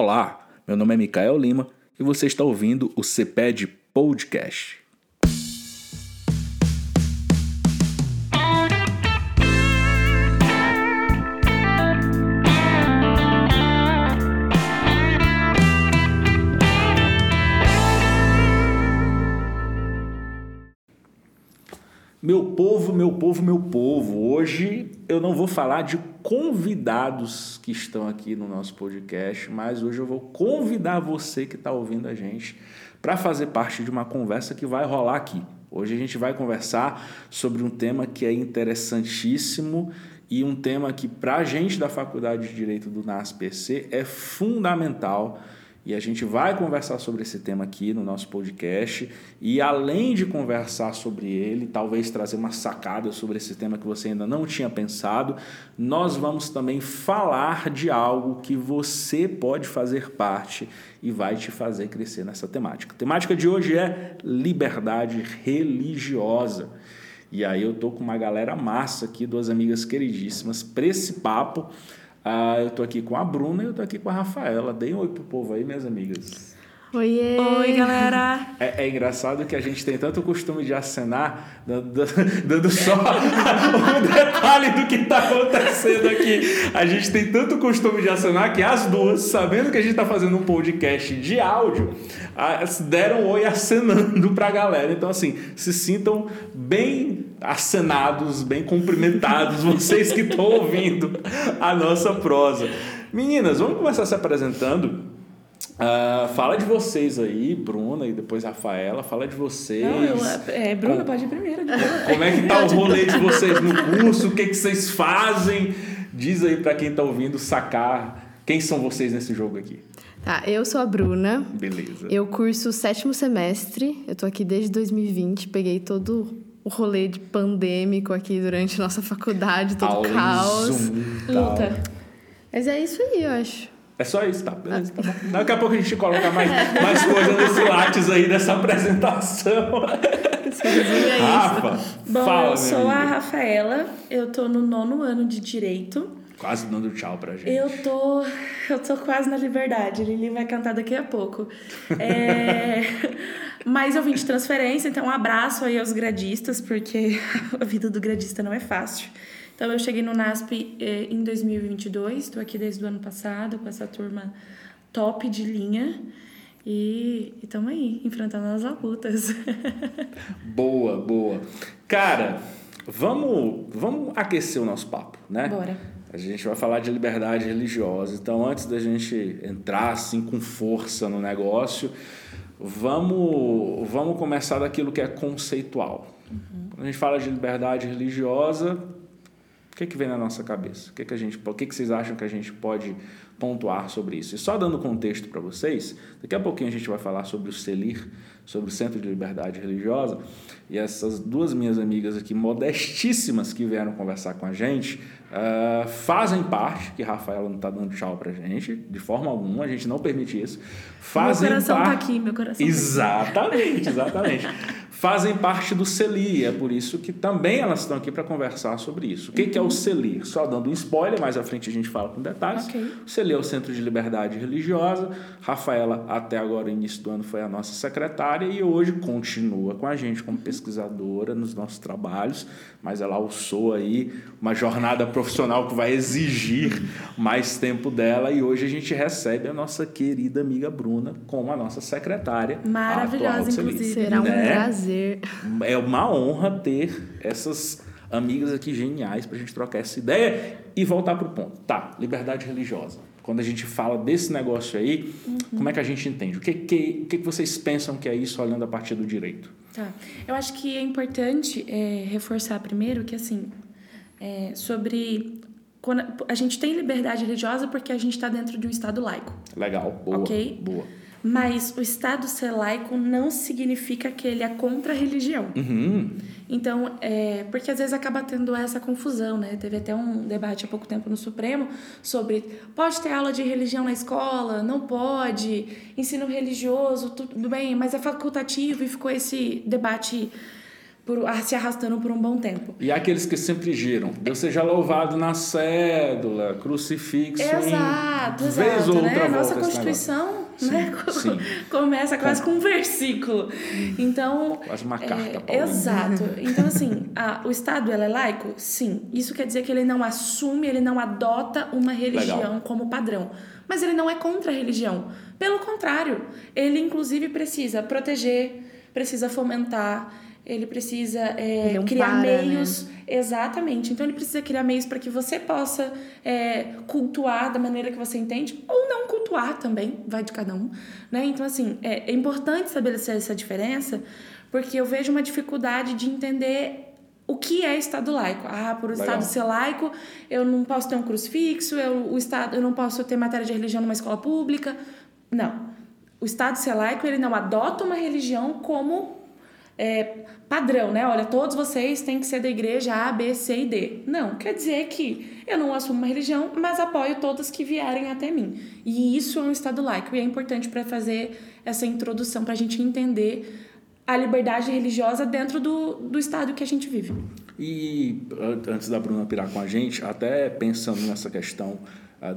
Olá, meu nome é Micael Lima e você está ouvindo o CPED Podcast. Meu povo, meu povo, meu povo, hoje eu não vou falar de convidados que estão aqui no nosso podcast, mas hoje eu vou convidar você que está ouvindo a gente para fazer parte de uma conversa que vai rolar aqui. Hoje a gente vai conversar sobre um tema que é interessantíssimo e um tema que, para a gente da Faculdade de Direito do NASPC, é fundamental e a gente vai conversar sobre esse tema aqui no nosso podcast. E além de conversar sobre ele, talvez trazer uma sacada sobre esse tema que você ainda não tinha pensado, nós vamos também falar de algo que você pode fazer parte e vai te fazer crescer nessa temática. A temática de hoje é liberdade religiosa. E aí eu tô com uma galera massa aqui, duas amigas queridíssimas, para esse papo. Ah, eu tô aqui com a Bruna e eu tô aqui com a Rafaela. Deem um oi pro povo aí, minhas amigas. Oiê! Oi, galera! É, é, engraçado que a gente tem tanto costume de acenar, dando, dando só um detalhe do que está acontecendo aqui. A gente tem tanto costume de acenar que as duas, sabendo que a gente está fazendo um podcast de áudio, deram oi acenando para a galera. Então, assim, se sintam bem acenados, bem cumprimentados, vocês que estão ouvindo a nossa prosa. Meninas, vamos começar se apresentando. Uh, fala de vocês aí, Bruna e depois Rafaela. Fala de vocês. Não, eu, é, Bruna, pode ir primeiro. Como é que tá o rolê de vocês no curso? O que, que vocês fazem? Diz aí para quem tá ouvindo sacar quem são vocês nesse jogo aqui. Tá, eu sou a Bruna. Beleza. Eu curso o sétimo semestre. Eu tô aqui desde 2020. Peguei todo o rolê de pandêmico aqui durante nossa faculdade, todo Aula caos. Zoom, Luta. Mas é isso aí, eu acho. É só isso, tá? Beleza, tá bom. Daqui a pouco a gente coloca mais, mais coisa nesse látis aí dessa apresentação. É Rafa, Bom, fala, eu sou a Rafaela, eu tô no nono ano de Direito. Quase dando tchau pra gente. Eu tô, eu tô quase na liberdade. Lili vai cantar daqui a pouco. É, mas eu vim de transferência, então um abraço aí aos gradistas, porque a vida do gradista não é fácil. Então, eu cheguei no NASP eh, em 2022, estou aqui desde o ano passado com essa turma top de linha. E estamos aí, enfrentando as lutas. boa, boa. Cara, vamos, vamos aquecer o nosso papo, né? Bora. A gente vai falar de liberdade religiosa. Então, antes da gente entrar assim com força no negócio, vamos, vamos começar daquilo que é conceitual. Uhum. Quando a gente fala de liberdade religiosa, que, que vem na nossa cabeça? O que, que, a gente, o que, que vocês acham que a gente pode pontuar sobre isso? E só dando contexto para vocês, daqui a pouquinho a gente vai falar sobre o CELIR, sobre o Centro de Liberdade Religiosa, e essas duas minhas amigas aqui, modestíssimas, que vieram conversar com a gente, uh, fazem parte, que Rafaela não está dando tchau para a gente, de forma alguma, a gente não permite isso. Fazem meu coração está aqui, meu coração Exatamente, tá exatamente fazem parte do CELI. É por isso que também elas estão aqui para conversar sobre isso. O que, uhum. que é o CELI? Só dando um spoiler, mais à frente a gente fala com detalhes. Okay. O CELI é o Centro de Liberdade Religiosa. Rafaela, até agora, início do ano, foi a nossa secretária e hoje continua com a gente como pesquisadora nos nossos trabalhos, mas ela alçou aí uma jornada profissional que vai exigir mais tempo dela e hoje a gente recebe a nossa querida amiga Bruna como a nossa secretária. Maravilhosa, inclusive. Será um né? Prazer. É uma honra ter essas amigas aqui geniais para a gente trocar essa ideia e voltar para o ponto. Tá, liberdade religiosa. Quando a gente fala desse negócio aí, uhum. como é que a gente entende? O que, que, o que vocês pensam que é isso olhando a partir do direito? Tá. Eu acho que é importante é, reforçar primeiro que, assim, é, sobre quando a gente tem liberdade religiosa porque a gente está dentro de um Estado laico. Legal, boa. Ok? Boa. Mas o Estado ser laico não significa que ele é contra a religião. Uhum. Então, é, porque às vezes acaba tendo essa confusão, né? Teve até um debate há pouco tempo no Supremo sobre pode ter aula de religião na escola, não pode, ensino religioso, tudo bem, mas é facultativo e ficou esse debate por, se arrastando por um bom tempo. E aqueles que sempre giram. Deus seja louvado na cédula, crucifixo. Exato, em exato. Vez né? outra Nossa Constituição sim, né? Sim. começa quase com um versículo. Então. Quase uma carta, é, Exato. Então, assim, a, o Estado é laico? Sim. Isso quer dizer que ele não assume, ele não adota uma religião Legal. como padrão. Mas ele não é contra a religião. Pelo contrário, ele inclusive precisa proteger, precisa fomentar, ele precisa é, Ele criar ampara, meios. Exatamente. Então ele precisa criar meios para que você possa é, cultuar da maneira que você entende, ou não cultuar também, vai de cada um. Né? Então, assim, é, é importante estabelecer essa diferença, porque eu vejo uma dificuldade de entender o que é Estado laico. Ah, por o Legal. Estado ser laico, eu não posso ter um crucifixo, eu, o Estado, eu não posso ter matéria de religião numa escola pública. Não. O Estado ser laico, ele não adota uma religião como é, padrão, né? Olha, todos vocês têm que ser da igreja A, B, C e D. Não, quer dizer que eu não assumo uma religião, mas apoio todas que vierem até mim. E isso é um Estado laico. E é importante para fazer essa introdução, para a gente entender a liberdade religiosa dentro do, do Estado que a gente vive. E an- antes da Bruna pirar com a gente, até pensando nessa questão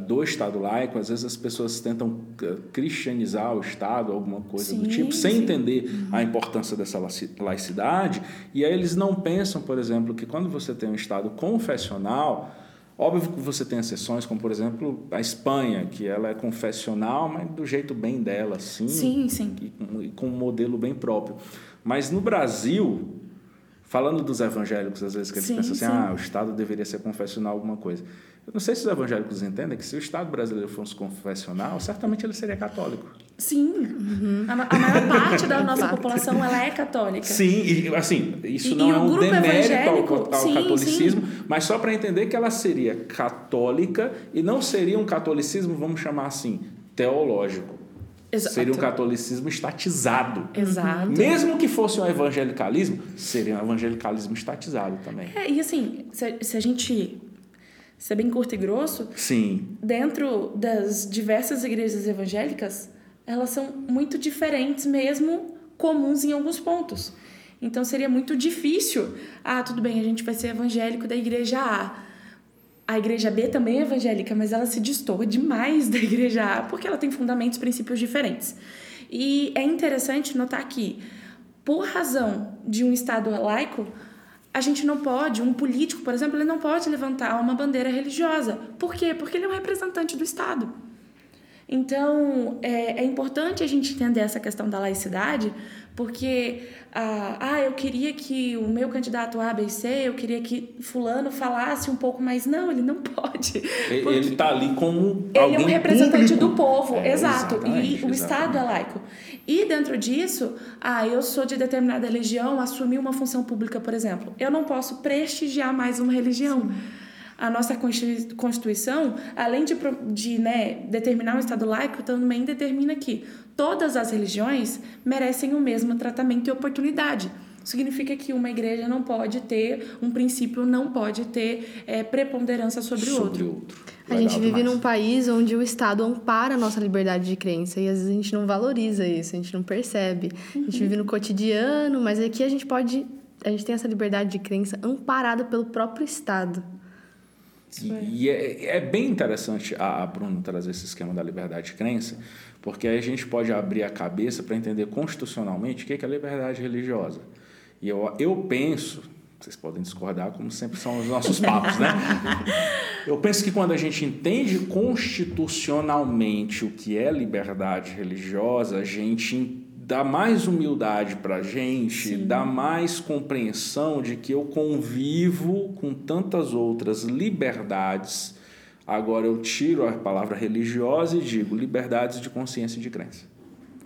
do Estado laico, às vezes as pessoas tentam ah, cristianizar o Estado, alguma coisa do Sim, tipo, sem sim. Uhum. entender a importância dessa laicidade. E aí eles não pensam, por exemplo, que quando você tem um Estado confessional, óbvio que você tem exceções, como por exemplo a Espanha, que ela é confessional, mas do jeito bem dela, assim, Sim, sim. e com um modelo bem próprio. Mas no Brasil, falando dos evangélicos, às vezes que eles Sim, pensam assim, sim. ah, o Estado deveria ser confessional alguma coisa. Eu não sei se os evangélicos entendem que se o Estado brasileiro fosse confessional, certamente ele seria católico. Sim. A, ma- a maior parte da nossa população ela é católica. Sim, e assim, isso E- não e é um demérito ao, ao sim, catolicismo, mas só para entender que ela seria católica e não seria um catolicismo, vamos chamar assim, teológico. Exato. Seria um catolicismo estatizado. Exato. Mesmo que fosse um evangelicalismo, seria um evangelicalismo estatizado também. É, e assim, se, se a gente ser bem curto e grosso, Sim, dentro das diversas igrejas evangélicas, elas são muito diferentes mesmo, comuns em alguns pontos. Então seria muito difícil. Ah, tudo bem, a gente vai ser evangélico da igreja A. A igreja B também é evangélica, mas ela se destoa demais da igreja A, porque ela tem fundamentos, princípios diferentes. E é interessante notar que, por razão de um Estado laico, a gente não pode, um político, por exemplo, ele não pode levantar uma bandeira religiosa. Por quê? Porque ele é um representante do Estado. Então, é, é importante a gente entender essa questão da laicidade, porque, ah, ah, eu queria que o meu candidato A, B e C, eu queria que fulano falasse um pouco mais. Não, ele não pode. ele está ali como ele alguém é um representante público. do povo, É, exato. E exatamente, o Estado é laico. E dentro disso, ah, eu sou de determinada religião, assumi uma função pública, por exemplo. Eu não posso prestigiar mais uma religião. A nossa Constitu- Constituição, além de, de né, determinar um Estado laico, também determina que todas as religiões merecem o mesmo tratamento e oportunidade. Significa que uma igreja não pode ter, um princípio não pode ter eh, preponderância sobre o outro. outro. A gente vive demais. num país onde o Estado ampara a nossa liberdade de crença e às vezes a gente não valoriza isso, a gente não percebe. A gente vive no cotidiano, mas aqui a gente pode. A gente tem essa liberdade de crença amparada pelo próprio Estado. E, e é, é bem interessante a, a Bruno trazer esse esquema da liberdade de crença, porque aí a gente pode abrir a cabeça para entender constitucionalmente o que é que é liberdade religiosa. E eu, eu penso, vocês podem discordar, como sempre são os nossos papos, né? Eu penso que quando a gente entende constitucionalmente o que é liberdade religiosa, a gente dá mais humildade para a gente, dá mais compreensão de que eu convivo com tantas outras liberdades. Agora eu tiro a palavra religiosa e digo liberdades de consciência e de crença.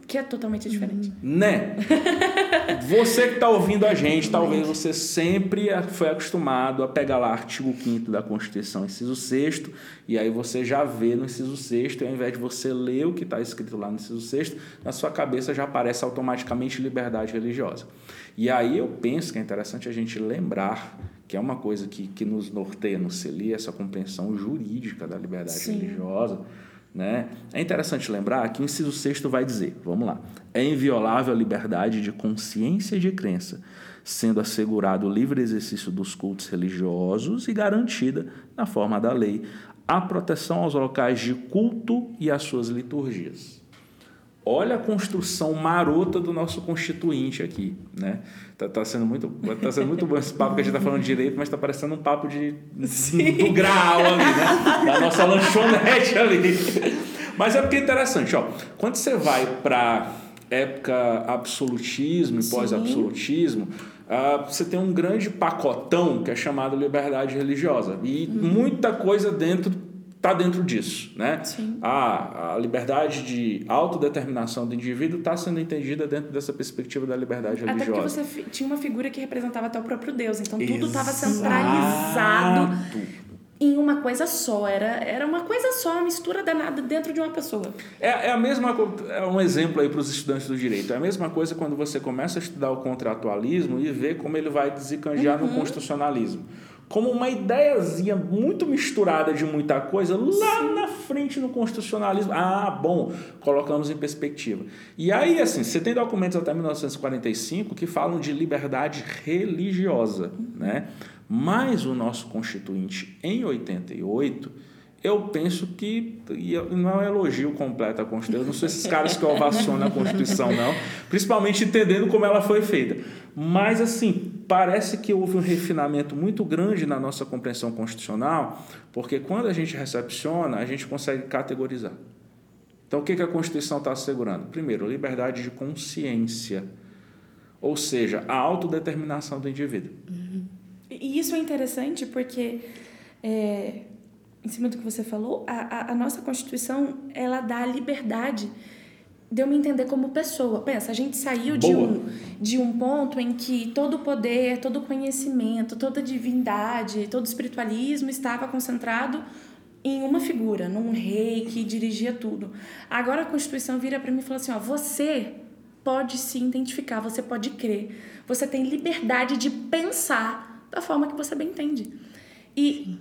Que é totalmente diferente. Né? Você que está ouvindo a gente, talvez você sempre foi acostumado a pegar lá artigo 5 da Constituição, inciso 6 e aí você já vê no inciso 6 e ao invés de você ler o que está escrito lá no inciso 6 na sua cabeça já aparece automaticamente liberdade religiosa. E aí eu penso que é interessante a gente lembrar que é uma coisa que, que nos norteia no CELI, essa compreensão jurídica da liberdade Sim. religiosa, Né? É interessante lembrar que o inciso sexto vai dizer, vamos lá, é inviolável a liberdade de consciência e de crença, sendo assegurado o livre exercício dos cultos religiosos e garantida, na forma da lei, a proteção aos locais de culto e às suas liturgias. Olha a construção marota do nosso constituinte aqui, né? Tá, tá sendo muito, tá sendo muito bom esse papo que a gente tá falando direito, mas tá parecendo um papo de do grau ali, né? Da nossa lanchonete ali. Mas é porque é interessante, ó. Quando você vai para época absolutismo e pós-absolutismo, uh, você tem um grande pacotão que é chamado liberdade religiosa e uhum. muita coisa dentro está dentro disso, né? Sim. A, a liberdade de autodeterminação do indivíduo está sendo entendida dentro dessa perspectiva da liberdade religiosa. Até porque você tinha uma figura que representava até o próprio Deus, então tudo estava centralizado em uma coisa só. Era, era uma coisa só, uma mistura danada dentro de uma pessoa. É, é a mesma é um exemplo aí para os estudantes do direito. É a mesma coisa quando você começa a estudar o contratualismo e vê como ele vai desencanjar uhum. no constitucionalismo como uma ideiazinha muito misturada de muita coisa lá Sim. na frente no constitucionalismo. Ah, bom, colocamos em perspectiva. E aí, assim, você tem documentos até 1945 que falam de liberdade religiosa, né? Mas o nosso constituinte, em 88, eu penso que, não é um elogio completo à Constituição, eu não sou esses caras que ovacionam a Constituição, não, principalmente entendendo como ela foi feita. Mas, assim, parece que houve um refinamento muito grande na nossa compreensão constitucional, porque quando a gente recepciona, a gente consegue categorizar. Então, o que a Constituição está assegurando? Primeiro, liberdade de consciência, ou seja, a autodeterminação do indivíduo. Uhum. E isso é interessante porque é, em cima do que você falou, a, a, a nossa Constituição ela dá liberdade de eu me entender como pessoa. Pensa, a gente saiu de um, de um ponto em que todo o poder, todo o conhecimento, toda a divindade, todo o espiritualismo estava concentrado em uma figura, num rei que dirigia tudo. Agora a Constituição vira para mim e fala assim: ó, você pode se identificar, você pode crer, você tem liberdade de pensar da forma que você bem entende. E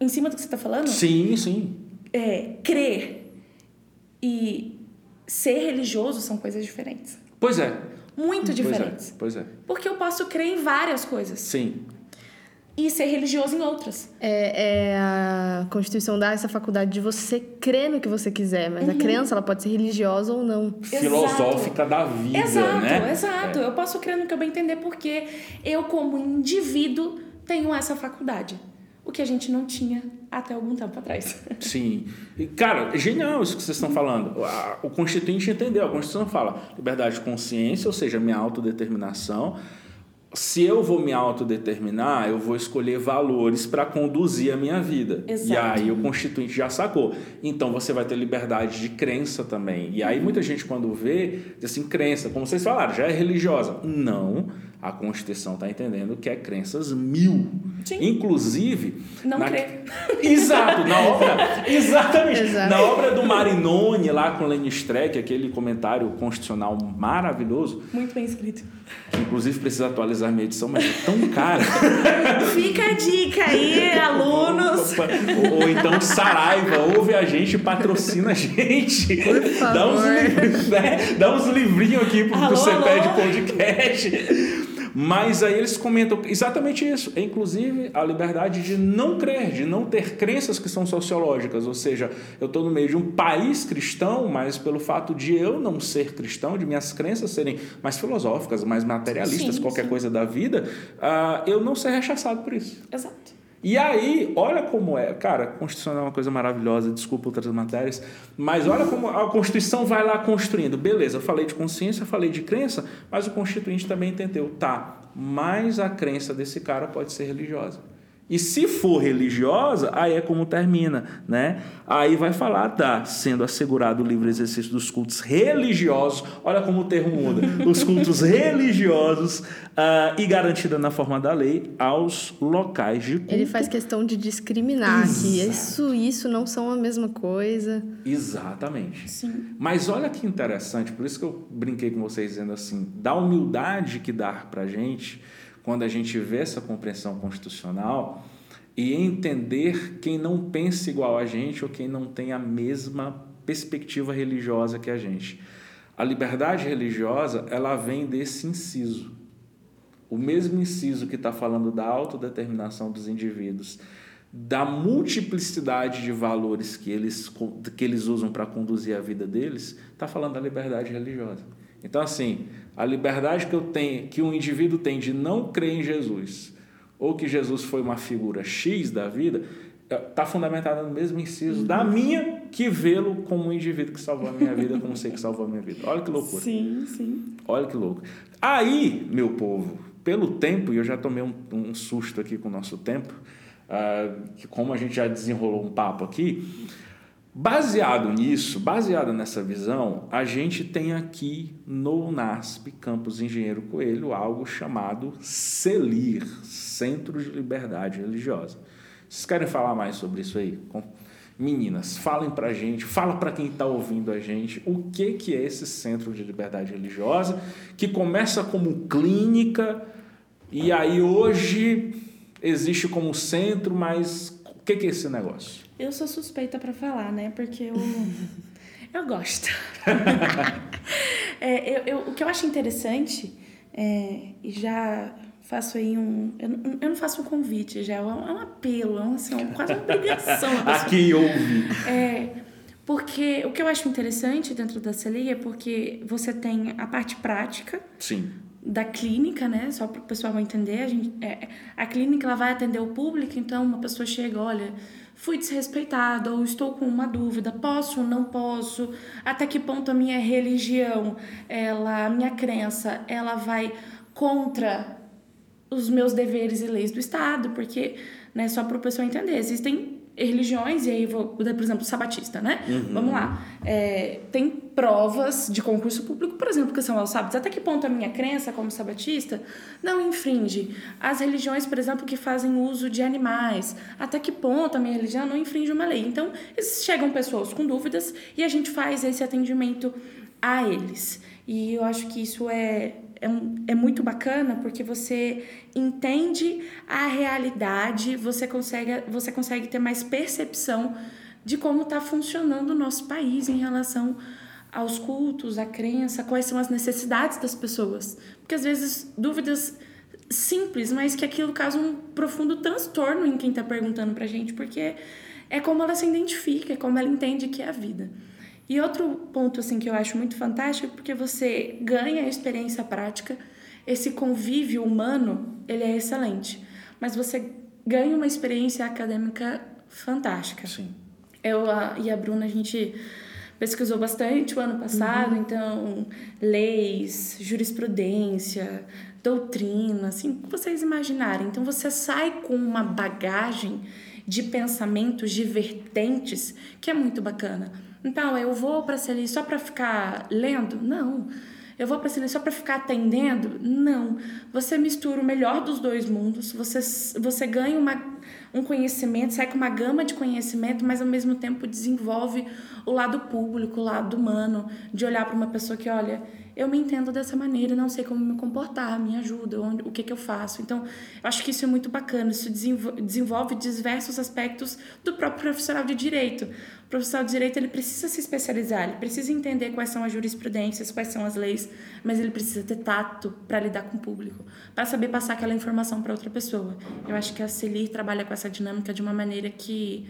em cima do que você está falando? Sim, sim. É, crer e ser religioso são coisas diferentes. Pois é. Muito diferentes. Pois é, pois é. Porque eu posso crer em várias coisas. Sim. E ser religioso em outras. É, é a Constituição dá essa faculdade de você crer no que você quiser, mas uhum. a crença ela pode ser religiosa ou não. Filosófica exato. da vida, exato, né? Exato, é. Eu posso crer no que eu bem entender porque eu, como indivíduo, tenho essa faculdade o que a gente não tinha até algum tempo atrás. Sim. E, cara, genial isso que vocês estão falando. O Constituinte entendeu. A Constituição fala liberdade de consciência, ou seja, minha autodeterminação. Se eu vou me autodeterminar, eu vou escolher valores para conduzir a minha vida. Exato. E aí o Constituinte já sacou. Então você vai ter liberdade de crença também. E aí muita gente, quando vê, diz assim: crença, como vocês falaram, já é religiosa. Não a Constituição está entendendo que é crenças mil. Sim. Inclusive. Não na... crer. Exato, na obra. exatamente. Exato. Na obra do Marinoni, lá com Lenin Streck, aquele comentário constitucional maravilhoso. Muito bem escrito. Que, inclusive precisa atualizar minha edição, mas é tão cara. Fica a dica aí, alunos. Ou, ou, então Saraiva, ouve a gente, patrocina a gente. Por favor. Dá uns, livrinhos, né? Dá uns livrinhos aqui pro, alô, pro CPED Podcast. Mas aí eles comentam exatamente isso, inclusive a liberdade de não crer, de não ter crenças que são sociológicas, ou seja, eu estou no meio de um país cristão, mas pelo fato de eu não ser cristão, de minhas crenças serem mais filosóficas, mais materialistas, sim, qualquer sim. coisa da vida, uh, eu não ser rechaçado por isso. Exato. E aí, olha como é. Cara, a Constituição é uma coisa maravilhosa, desculpa outras matérias, mas olha como a Constituição vai lá construindo. Beleza, eu falei de consciência, falei de crença, mas o Constituinte também entendeu. Tá, mas a crença desse cara pode ser religiosa. E se for religiosa, aí é como termina, né? Aí vai falar da sendo assegurado o livre exercício dos cultos religiosos. Olha como o termo muda. Os cultos religiosos uh, e garantida na forma da lei aos locais de culto. Ele faz questão de discriminar Exato. que isso isso não são a mesma coisa. Exatamente. Sim. Mas olha que interessante, por isso que eu brinquei com vocês dizendo assim, da humildade que dá pra gente quando a gente vê essa compreensão constitucional, e entender quem não pensa igual a gente ou quem não tem a mesma perspectiva religiosa que a gente. A liberdade religiosa ela vem desse inciso. O mesmo inciso que está falando da autodeterminação dos indivíduos, da multiplicidade de valores que eles, que eles usam para conduzir a vida deles, está falando da liberdade religiosa. Então, assim, a liberdade que eu tenho, que um indivíduo tem de não crer em Jesus, ou que Jesus foi uma figura X da vida, está é, fundamentada no mesmo inciso uhum. da minha que vê-lo como um indivíduo que salvou a minha vida, como sei que salvou a minha vida. Olha que loucura. Sim, sim. Olha que louco. Aí, meu povo, pelo tempo, e eu já tomei um, um susto aqui com o nosso tempo, uh, que como a gente já desenrolou um papo aqui, baseado nisso, baseado nessa visão, a gente tem aqui no NASP, Campus Engenheiro Coelho, algo chamado CELIR, Centro de Liberdade Religiosa. Vocês querem falar mais sobre isso aí? Meninas, falem pra gente, fala para quem está ouvindo a gente o que, que é esse centro de liberdade religiosa, que começa como clínica e aí hoje existe como centro, mas que, que é esse negócio? Eu sou suspeita para falar, né? Porque eu, eu gosto. é, eu, eu, o que eu acho interessante, é, e já faço aí um. Eu, eu não faço um convite, já é um, é um apelo, é um, assim, quase uma obrigação. a quem ouve. É, porque o que eu acho interessante dentro da CELI é porque você tem a parte prática. Sim. Da clínica, né? Só para o pessoal entender, a, gente, é, a clínica ela vai atender o público, então uma pessoa chega, olha, fui desrespeitada ou estou com uma dúvida, posso ou não posso, até que ponto a minha religião, ela, a minha crença, ela vai contra os meus deveres e leis do Estado, porque, né, só para o pessoal entender, existem religiões, e aí vou, por exemplo, sabatista, né? Uhum. Vamos lá. É, tem provas de concurso público, por exemplo, que são os sábados. Até que ponto a minha crença como sabatista não infringe as religiões, por exemplo, que fazem uso de animais? Até que ponto a minha religião não infringe uma lei? Então, chegam pessoas com dúvidas e a gente faz esse atendimento a eles. E eu acho que isso é é, é muito bacana porque você entende a realidade, você consegue, você consegue ter mais percepção de como está funcionando o nosso país em relação aos cultos, à crença, quais são as necessidades das pessoas. Porque às vezes dúvidas simples, mas que aquilo causa um profundo transtorno em quem está perguntando para gente, porque é como ela se identifica, é como ela entende que é a vida. E outro ponto assim que eu acho muito fantástico é porque você ganha a experiência prática, esse convívio humano, ele é excelente, mas você ganha uma experiência acadêmica fantástica. Sim. Eu a, e a Bruna a gente pesquisou bastante o ano passado, uhum. então leis, jurisprudência, doutrina, assim, o que vocês imaginarem. Então você sai com uma bagagem de pensamentos, de vertentes, que é muito bacana. Então, eu vou para a só para ficar lendo? Não. Eu vou para a só para ficar atendendo? Não. Você mistura o melhor dos dois mundos, você, você ganha uma, um conhecimento, sai com uma gama de conhecimento, mas ao mesmo tempo desenvolve o lado público, o lado humano, de olhar para uma pessoa que, olha, eu me entendo dessa maneira, não sei como me comportar, me ajuda, onde, o que, que eu faço. Então, eu acho que isso é muito bacana, isso desenvolve diversos aspectos do próprio profissional de direito. O profissional de direito ele precisa se especializar, ele precisa entender quais são as jurisprudências, quais são as leis, mas ele precisa ter tato para lidar com o público, para saber passar aquela informação para outra pessoa. Eu acho que a Celir trabalha com essa dinâmica de uma maneira que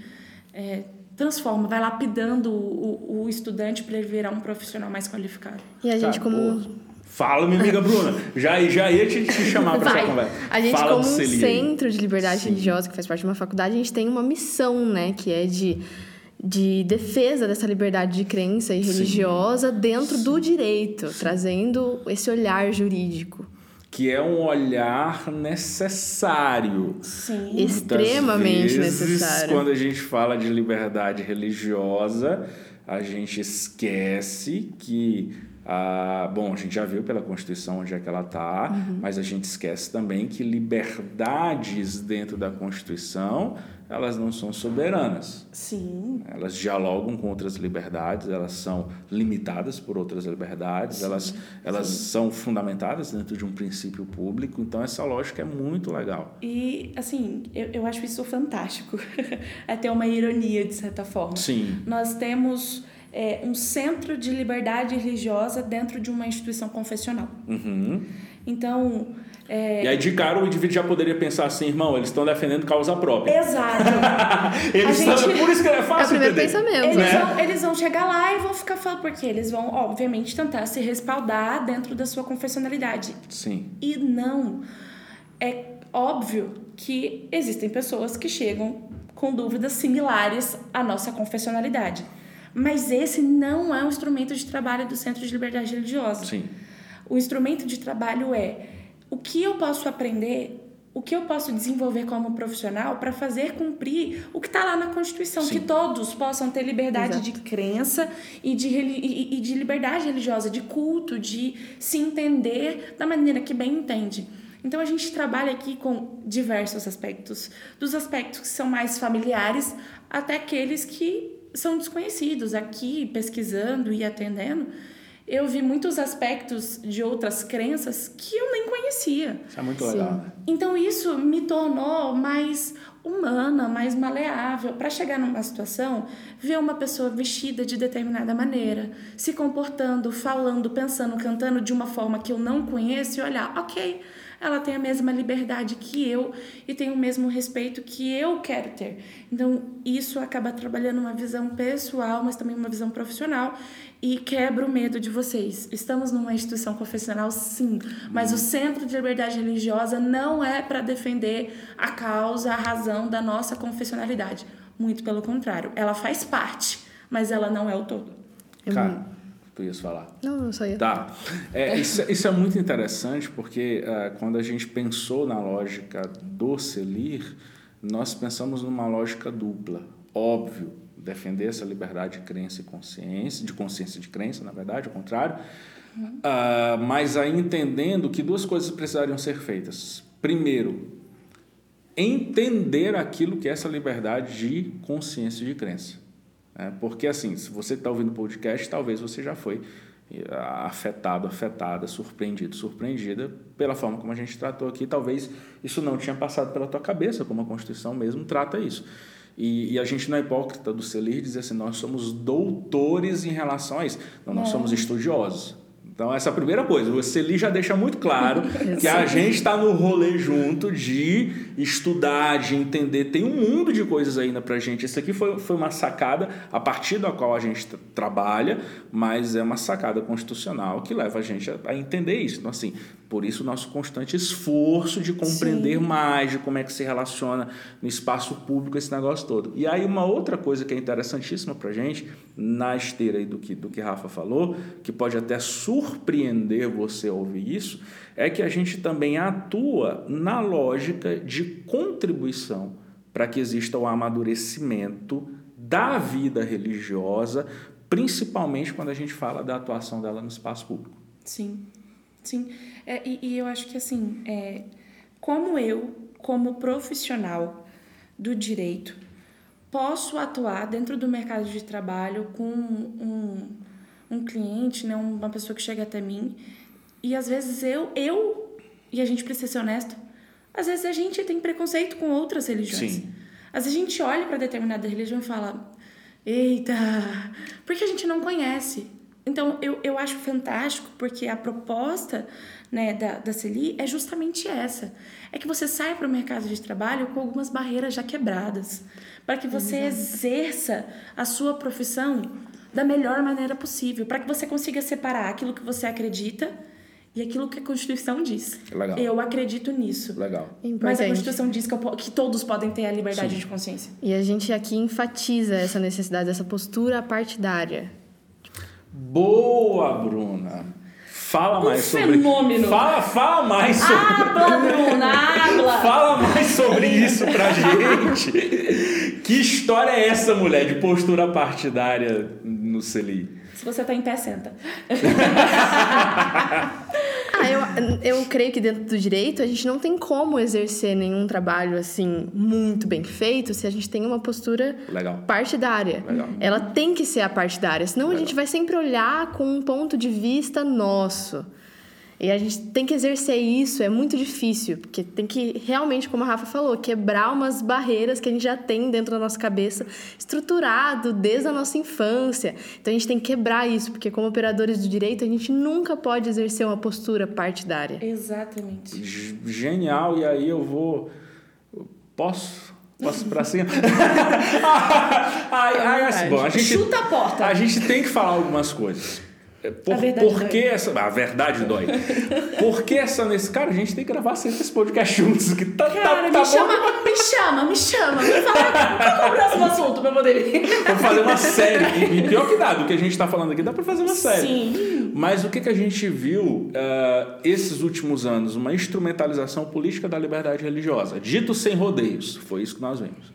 é, transforma, vai lapidando o, o estudante para ele virar um profissional mais qualificado. E a gente, como. Fala, minha amiga Bruna. Já, já ia te, te chamar para essa conversa. A gente, Fala como um centro de liberdade Sim. religiosa, que faz parte de uma faculdade, a gente tem uma missão, né? Que é de, de defesa dessa liberdade de crença e religiosa Sim. dentro Sim. do direito, trazendo esse olhar jurídico que é um olhar necessário. Sim. Extremamente vezes, necessário. Quando a gente fala de liberdade religiosa, a gente esquece que ah, bom, a gente já viu pela Constituição onde é que ela está, uhum. mas a gente esquece também que liberdades dentro da Constituição elas não são soberanas. Sim. Elas dialogam com outras liberdades, elas são limitadas por outras liberdades, Sim. elas, elas Sim. são fundamentadas dentro de um princípio público, então essa lógica é muito legal. E, assim, eu, eu acho isso fantástico. Até uma ironia, de certa forma. Sim. Nós temos é, um centro de liberdade religiosa dentro de uma instituição confessional. Uhum. Então, é... E aí, de cara, o indivíduo já poderia pensar assim, irmão, eles estão defendendo causa própria. Exato. eles gente... estão... Por isso que é fácil é entender. Pensamento, eles, né? vão, eles vão chegar lá e vão ficar falando, porque eles vão, obviamente, tentar se respaldar dentro da sua confessionalidade. Sim. E não. É óbvio que existem pessoas que chegam com dúvidas similares à nossa confessionalidade. Mas esse não é um instrumento de trabalho do Centro de Liberdade Religiosa. Sim. O instrumento de trabalho é o que eu posso aprender, o que eu posso desenvolver como profissional para fazer cumprir o que está lá na Constituição, Sim. que todos possam ter liberdade Exato. de crença e de, e, e de liberdade religiosa, de culto, de se entender da maneira que bem entende. Então a gente trabalha aqui com diversos aspectos, dos aspectos que são mais familiares até aqueles que são desconhecidos. Aqui, pesquisando e atendendo, eu vi muitos aspectos de outras crenças que eu nem conhecia. Isso é muito legal. Né? Então isso me tornou mais humana, mais maleável, para chegar numa situação, ver uma pessoa vestida de determinada maneira, se comportando, falando, pensando, cantando de uma forma que eu não conheço e olhar, ok, ela tem a mesma liberdade que eu e tem o mesmo respeito que eu quero ter. Então, isso acaba trabalhando uma visão pessoal, mas também uma visão profissional e quebra o medo de vocês. Estamos numa instituição confessional, sim, mas o Centro de Liberdade Religiosa não é para defender a causa, a razão da nossa confessionalidade. Muito pelo contrário, ela faz parte, mas ela não é o todo. Cara, tu ias falar. Não, não só ia. Tá. É, isso, isso é muito interessante porque uh, quando a gente pensou na lógica do Celir, nós pensamos numa lógica dupla. Óbvio, defender essa liberdade de crença e consciência, de consciência de crença, na verdade, ao contrário, uh, mas aí entendendo que duas coisas precisariam ser feitas. Primeiro, entender aquilo que é essa liberdade de consciência de crença. É, porque, assim, se você está ouvindo o podcast, talvez você já foi eh, afetado, afetada, surpreendido, surpreendida pela forma como a gente tratou aqui. Talvez isso não tinha passado pela tua cabeça, como a Constituição mesmo trata isso. E, e, a gente não é hipócrita do Celir dizer assim, nós somos doutores em relação a isso. Não, nós é. somos estudiosos. Então, essa é a primeira coisa. O Celir já deixa muito claro que a gente está no rolê junto de estudar, de entender. Tem um mundo de coisas ainda para gente. Isso aqui foi, foi uma sacada a partir da qual a gente trabalha, mas é uma sacada constitucional que leva a gente a, a entender isso. Então, assim, por isso, o nosso constante esforço de compreender Sim. mais de como é que se relaciona no espaço público esse negócio todo. E aí, uma outra coisa que é interessantíssima para a gente, na esteira aí do que, do que Rafa falou, que pode até surpreender você ouvir isso, é que a gente também atua na lógica de contribuição para que exista o amadurecimento da vida religiosa, principalmente quando a gente fala da atuação dela no espaço público. Sim, sim. É, e, e, eu acho que, assim, é, como eu, como profissional do direito, posso atuar dentro do mercado de trabalho com um, um cliente, né, uma pessoa que chega até mim, e às vezes eu, eu, e a gente precisa ser honesto, às vezes a gente tem preconceito com outras religiões. Sim. Às vezes a gente olha para determinada religião e fala, eita, porque a gente não conhece. Então, eu, eu acho fantástico, porque a proposta né, da, da CELI é justamente essa. É que você saia para o mercado de trabalho com algumas barreiras já quebradas, para que você Exato. exerça a sua profissão da melhor maneira possível, para que você consiga separar aquilo que você acredita e aquilo que a Constituição diz. Legal. Eu acredito nisso. Legal. Importante. Mas a Constituição diz que, eu, que todos podem ter a liberdade Sim. de consciência. E a gente aqui enfatiza essa necessidade, essa postura partidária Boa, Bruna. Fala mais um sobre fenômeno. Fala, fala mais sobre Habla, Bruna, habla. Fala mais sobre isso pra gente. que história é essa, mulher, de postura partidária no CELI? Se você tá em pé, senta. Ah, eu, eu creio que dentro do direito a gente não tem como exercer nenhum trabalho assim muito bem feito se a gente tem uma postura Legal. partidária. Legal. Ela tem que ser a partidária, senão a gente vai sempre olhar com um ponto de vista nosso. E a gente tem que exercer isso, é muito difícil, porque tem que realmente, como a Rafa falou, quebrar umas barreiras que a gente já tem dentro da nossa cabeça, estruturado desde a nossa infância. Então a gente tem que quebrar isso, porque como operadores do direito, a gente nunca pode exercer uma postura partidária. Exatamente. G- Genial, e aí eu vou. Posso? Posso ir pra cima? ai, ai, assim, bom, a gente, Chuta a porta. a gente tem que falar algumas coisas. Por, A verdade por que dói. essa. A verdade dói. Por que essa nesse. Cara, a gente tem que gravar sempre esse podcast juntos. Que tá, Cara, tá, tá me bom. chama, me chama, me chama. Me fala qual é o próximo assunto pra poder ir. Vamos fazer uma série. E, pior que dá, do que a gente tá falando aqui, dá pra fazer uma série. Sim. Mas o que, que a gente viu eh, esses últimos anos? Uma instrumentalização política da liberdade religiosa. Dito sem rodeios. Foi isso que nós vimos.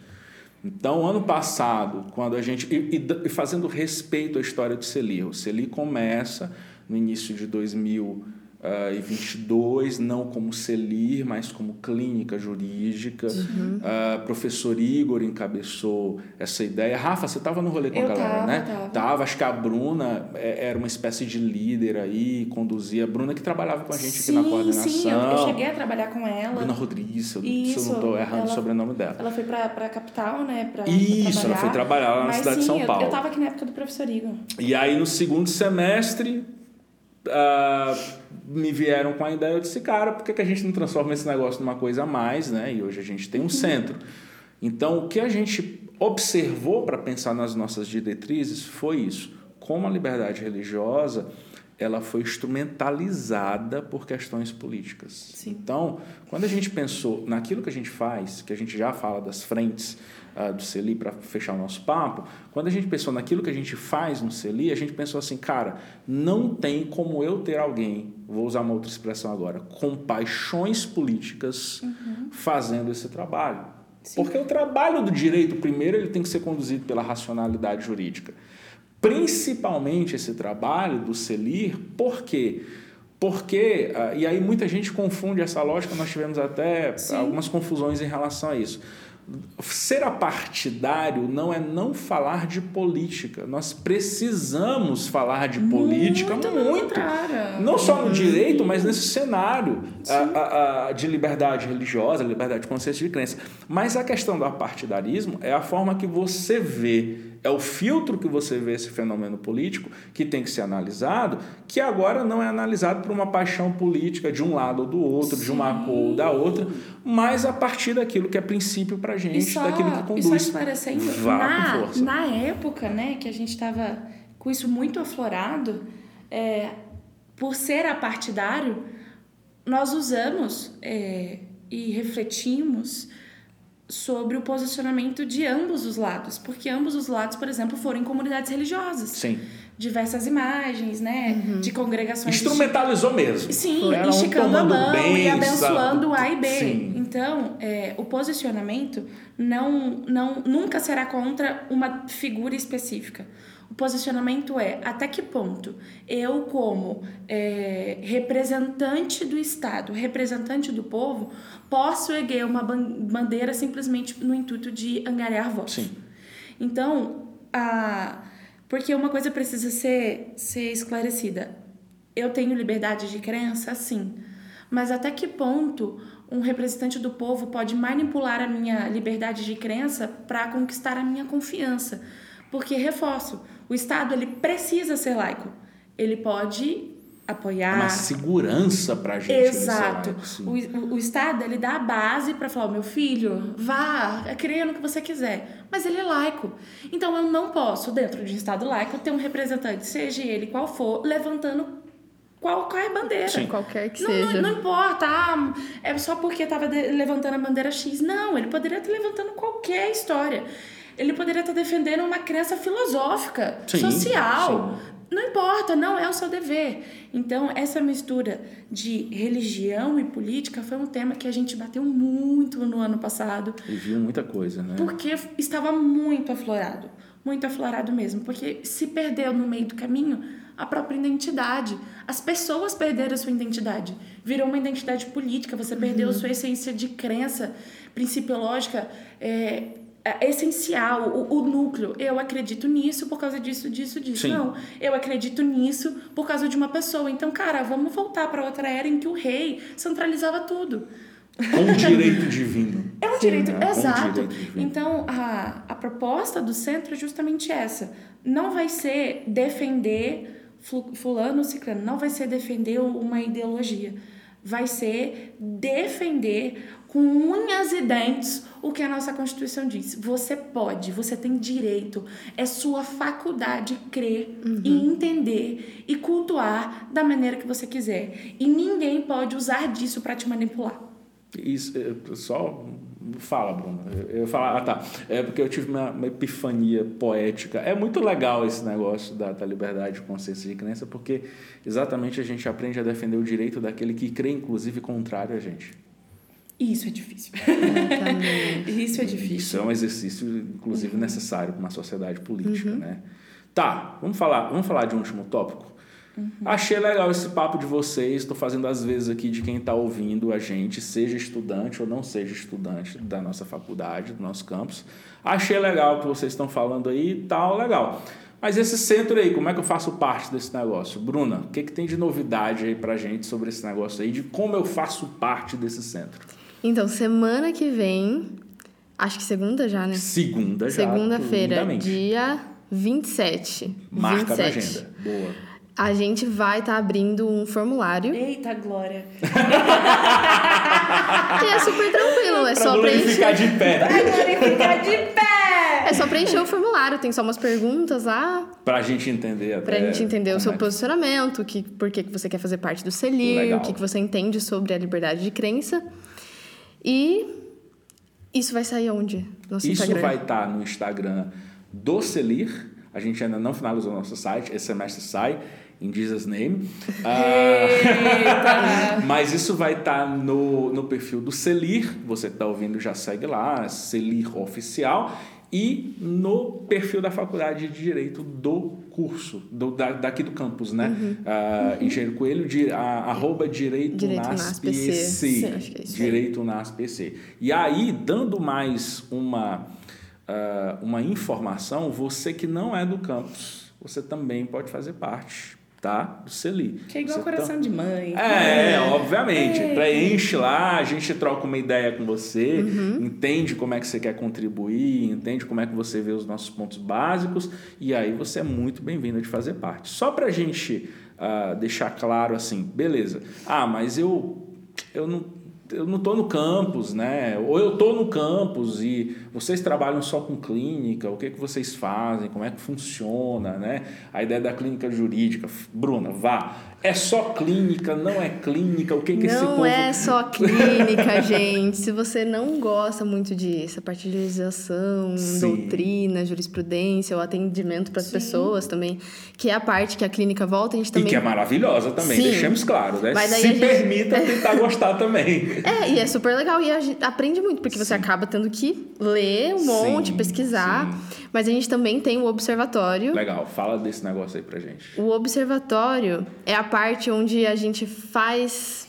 Então, ano passado, quando a gente. E, e fazendo respeito à história do CELI. O CELI começa no início de 2022, não como CELIR, mas como clínica jurídica. Ah, professor Igor encabeçou essa ideia. Rafa, você estava no rolê com a Eu galera, tava, né? tava. Tava, acho que a Bruna é, era uma espécie de líder aí, conduzia. A Bruna que trabalhava com a gente aqui na coordenação. Sim, eu, eu cheguei a trabalhar com ela. Bruna Rodrigues, se eu, eu Isso, não estou errando ela- o sobrenome dela. Ela foi pra, pra capital, né? Pra, pra Isso, ela foi trabalhar lá na Mas cidade de sim, São eu- Paulo. Eu, tava aqui na época do professor Igor. E aí no segundo semestre ah, me vieram com a ideia, eu disse, cara, por que, que a gente não transforma esse negócio numa coisa a mais, né? E hoje a gente tem um centro. Então o que a gente observou para pensar nas nossas diretrizes foi isso. Como a liberdade religiosa ela foi instrumentalizada por questões políticas. Sim. Então, quando a gente pensou naquilo que a gente faz, que a gente já fala das frentes ah, do CELI para fechar o nosso papo, quando a gente pensou naquilo que a gente faz no CELI, a gente pensou assim, cara, não tem como eu ter alguém, vou usar uma outra expressão agora, com paixões políticas fazendo esse trabalho. Porque o trabalho do direito, primeiro, ele tem que ser conduzido pela racionalidade jurídica. Principalmente esse trabalho do CELIR, por quê? Porque, ah, e aí muita gente confunde essa lógica, nós tivemos até Sim. algumas confusões em relação a isso. Ser apartidário não é não falar de política. Nós precisamos falar de política Muito muito. Não só no direito, mas nesse cenário a- a- de liberdade religiosa, liberdade de consciência de crença. Mas a questão do apartidarismo é a forma que você vê, é o filtro que você vê esse fenômeno político que tem que ser analisado, que agora não é analisado por uma paixão política de um lado ou do outro, de uma cor ou da outra, mas a partir daquilo que é princípio pra gente, E só, daquilo que e só conduz. esclarecendo, Vá na, com força. na época, né, que a gente estava com isso muito aflorado, é, por ser apartidário, nós usamos é, e refletimos sobre o posicionamento de ambos os lados, porque ambos os lados, por exemplo, foram em comunidades religiosas. Sim. Diversas imagens, né, de congregações de Instrumentalizou mesmo. Sim, Era um esticando a tomando mão bem, e abençoando sabe? A e B. Sim. Então, é, o posicionamento não, não, nunca será contra uma figura específica. O posicionamento é até que ponto eu, como é, representante do Estado, representante do povo, posso erguer uma ban- bandeira simplesmente no intuito de angariar votos. Sim. Então, a... porque uma coisa precisa ser, ser esclarecida. Eu tenho liberdade de crença, sim. Mas até que ponto um representante do povo pode manipular a minha liberdade de crença para conquistar a minha confiança? Porque, reforço, o Estado ele precisa ser laico. Ele pode É apoiar, uma segurança pra gente. ele ser Exato. laico, o, o Estado, ele dá a base para falar, meu filho, vá, creia no que você quiser. Mas ele é laico. Então, eu não posso, dentro de um Estado laico, ter um representante, seja ele qual for, levantando qualquer bandeira. Sim. Qualquer que Não, seja. não, não importa, ah, é só porque estava levantando a bandeira X. Não, ele poderia estar levantando qualquer história. Ele poderia estar defendendo uma crença filosófica, Sim, social. sim. Não importa, não é o seu dever. Então, essa mistura de religião e política foi um tema que a gente bateu muito no ano passado, E viu muita coisa, né? porque estava muito aflorado. Muito aflorado mesmo. Porque se perdeu no meio do caminho a própria identidade. As pessoas perderam a sua identidade. Virou uma identidade política, você perdeu a sua essência de crença principiológica. É, é essencial, o, o, núcleo. Eu acredito nisso por causa disso, disso, disso. Sim. Não, eu acredito nisso por causa de uma pessoa. Então, cara, vamos voltar para outra era em que o rei centralizava tudo. Com direito divino. É um direito, Sim, exato. Um direito então, a, a proposta do centro é justamente essa. Não vai ser defender fulano, ciclano, não vai ser defender uma ideologia. Vai ser defender com unhas e dentes o que a nossa Constituição diz. Você pode, você tem direito, é sua faculdade crer uhum. e entender e cultuar da maneira que você quiser. E ninguém pode usar disso para te manipular. Isso, é, só fala, Bruno. Eu falo, ah, tá. É porque eu tive uma, uma, epifania poética. É muito legal esse negócio da, da liberdade de consciência de crença, porque exatamente a gente aprende a defender o direito daquele que crê, inclusive, contrário a gente. Isso é difícil. Isso é difícil. Isso é um exercício, inclusive, uhum. necessário para uma sociedade política, uhum. né? Tá, vamos falar, vamos falar de um último tópico? Uhum. Achei legal esse papo de vocês. Estou fazendo às vezes aqui de quem está ouvindo a gente, seja estudante ou não seja estudante da nossa faculdade, do nosso campus. Achei legal o que vocês estão falando aí e tal, legal. Mas esse centro aí, como é que eu faço parte desse negócio? Bruna, o que, que tem de novidade aí pra gente sobre esse negócio aí, de como eu faço parte desse centro? Então, semana que vem, acho que segunda já, né? Segunda já. Segunda-feira, dia 27. Marca 27. na agenda. Boa. A gente vai estar tá abrindo um formulário. Eita, Glória! e é super tranquilo, é pra só preencher. ficar de pé. Pra ficar de pé! É só preencher o formulário, tem só umas perguntas lá. Pra gente entender até. Pra gente entender o seu é posicionamento, que, por que você quer fazer parte do CELIR, o que, que você entende sobre a liberdade de crença. E isso vai sair onde? Nosso isso Instagram? vai estar tá no Instagram do Celir. A gente ainda não finalizou o nosso site, esse semestre sai em Jesus Name. Uh, mas isso vai estar tá no, no perfil do Celir. Você que está ouvindo já segue lá, Celir Oficial e no perfil da Faculdade de Direito do curso, do, da, daqui do campus, né? Uhum. Uh, Engenheiro Coelho, de, a, arroba Direito, Direito NASP EC. Direito NASP EC. E aí, dando mais uma, uh, uma informação, você que não é do campus, você também pode fazer parte tá? Do CELI. Que é igual você coração tá... de mãe. É, é. obviamente. É. Preenche lá, a gente troca uma ideia com você, uhum. entende como é que você quer contribuir, entende como é que você vê os nossos pontos básicos, e aí você é muito bem-vindo de fazer parte. Só para a gente uh, deixar claro assim, beleza. Ah, mas eu, eu não eu não estou no campus, né? Ou eu estou no campus e vocês trabalham só com clínica, o que, que vocês fazem, como é que funciona, né? A ideia da clínica jurídica. Bruna, vá. É só clínica, não é clínica? O que, que não esse povo... Não é só clínica, gente. Se você não gosta muito disso, a parte de legislação, doutrina, jurisprudência, o atendimento para as pessoas também, que é a parte que a clínica volta, a gente também... E que é maravilhosa também, Sim. deixemos claro, né? Se gente... permita tentar gostar também. É, e é super legal. E a gente aprende muito, porque Sim. você acaba tendo que ler um monte, sim, pesquisar. Sim. Mas a gente também tem o observatório. Legal, fala desse negócio aí pra gente. O observatório é a parte onde a gente faz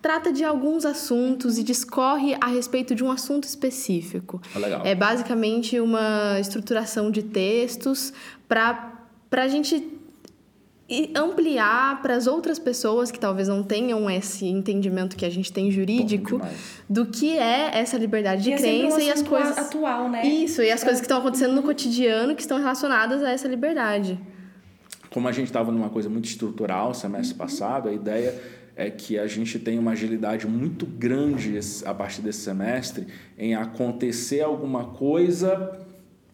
trata de alguns assuntos e discorre a respeito de um assunto específico. Ah, legal. É basicamente uma estruturação de textos para a gente e ampliar para as outras pessoas que talvez não tenham esse entendimento que a gente tem jurídico do que é essa liberdade de e crença e as coisas atual, né? Isso, e as é. coisas que estão acontecendo no cotidiano que estão relacionadas a essa liberdade. Como a gente estava numa coisa muito estrutural semestre uhum. passado, a ideia é que a gente tem uma agilidade muito grande a partir desse semestre em acontecer alguma coisa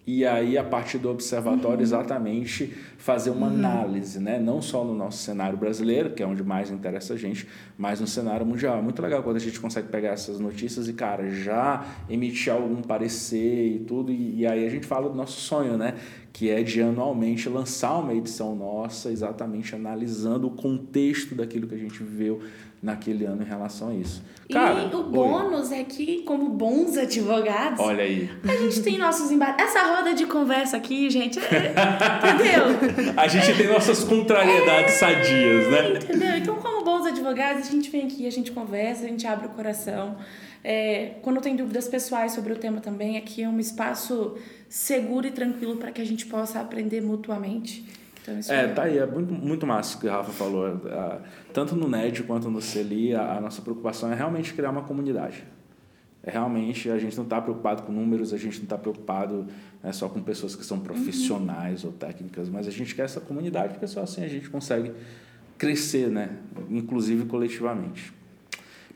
e aí, a partir do observatório, uhum. exatamente fazer uma uhum. análise, né? não só no nosso cenário brasileiro, que é onde mais interessa a gente, mas no cenário mundial. É muito legal quando a gente consegue pegar essas notícias e, cara, já emitir algum parecer e tudo, e, e aí a gente fala do nosso sonho, né? que é de anualmente lançar uma edição nossa, exatamente analisando o contexto daquilo que a gente viveu naquele ano em relação a isso. Cara, e o bônus oi. é que, como bons advogados, olha aí, a gente tem nossos embates. Essa roda de conversa aqui, gente, é... entendeu? a gente tem nossas contrariedades é... sadias, né? Entendeu? Então, como bons advogados, a gente vem aqui, a gente conversa, a gente abre o coração. É, quando tem dúvidas pessoais sobre o tema também, aqui é um espaço seguro e tranquilo para que a gente possa aprender mutuamente. Então, é, é, tá aí, é muito, muito massa o que a Rafa falou. É, tanto no NED quanto no CELI, a, a nossa preocupação é realmente criar uma comunidade. É realmente, a gente não está preocupado com números, a gente não está preocupado né, só com pessoas que são profissionais uhum. ou técnicas, mas a gente quer essa comunidade, porque só assim a gente consegue crescer, né? inclusive coletivamente.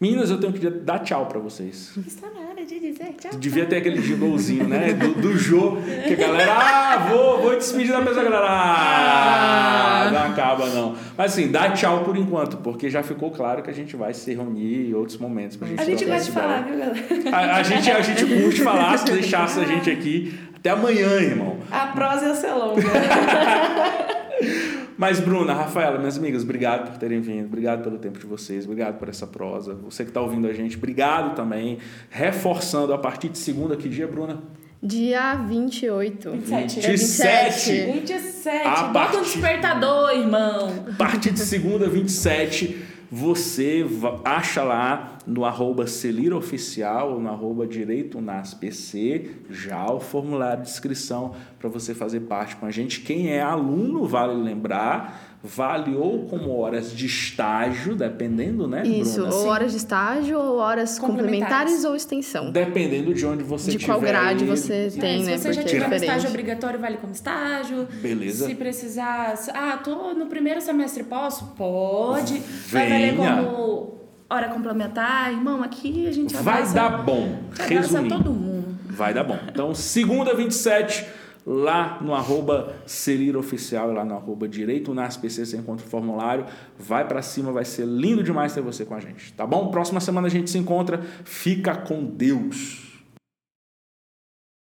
Meninas, eu tenho que dar tchau para vocês. Está na hora de dizer tchau. Devia ter aquele jinglezinho, né? Do, do Jô, que a galera, ah, vou, vou despedir da pessoa, galera. Ah, não acaba não. Mas assim, dá tchau por enquanto, porque já ficou claro que a gente vai se reunir em outros momentos. Pra gente a gente gosta de falar, viu, galera? A, a, gente, a gente curte falar, se deixasse a gente aqui até amanhã, irmão. A prosa ia ser longa. Mas, Bruna, Rafaela, minhas amigas, obrigado por terem vindo, obrigado pelo tempo de vocês, obrigado por essa prosa. Você que está ouvindo a gente, obrigado também. Reforçando a partir de segunda, que dia, Bruna? Dia 28. 27. 27. 27. A Bota partir... um despertador, irmão. A partir de segunda, 27 você acha lá no arroba Celira Oficial ou no arroba Direito Nas PC já o formulário de inscrição para você fazer parte com a gente. Quem é aluno, vale lembrar, vale ou como horas de estágio, dependendo, né? Isso, Bruna? ou Sim. horas de estágio, ou horas complementares, complementares ou extensão. Dependendo de onde você De qual grade você tem, é, né? Se você já tiver um estágio obrigatório, vale como estágio. Beleza. Se precisar. Ah, tô no primeiro semestre, posso? Pode. Venha. Vai valer como hora complementar. Irmão, aqui a gente vai dar bom. Resumindo. todo mundo. Vai dar bom. Então, segunda, 27 lá no arroba Celira Oficial, lá no arroba Direito nas PC, você encontra o formulário, vai para cima, vai ser lindo demais ter você com a gente, tá bom? Próxima semana a gente se encontra, fica com Deus!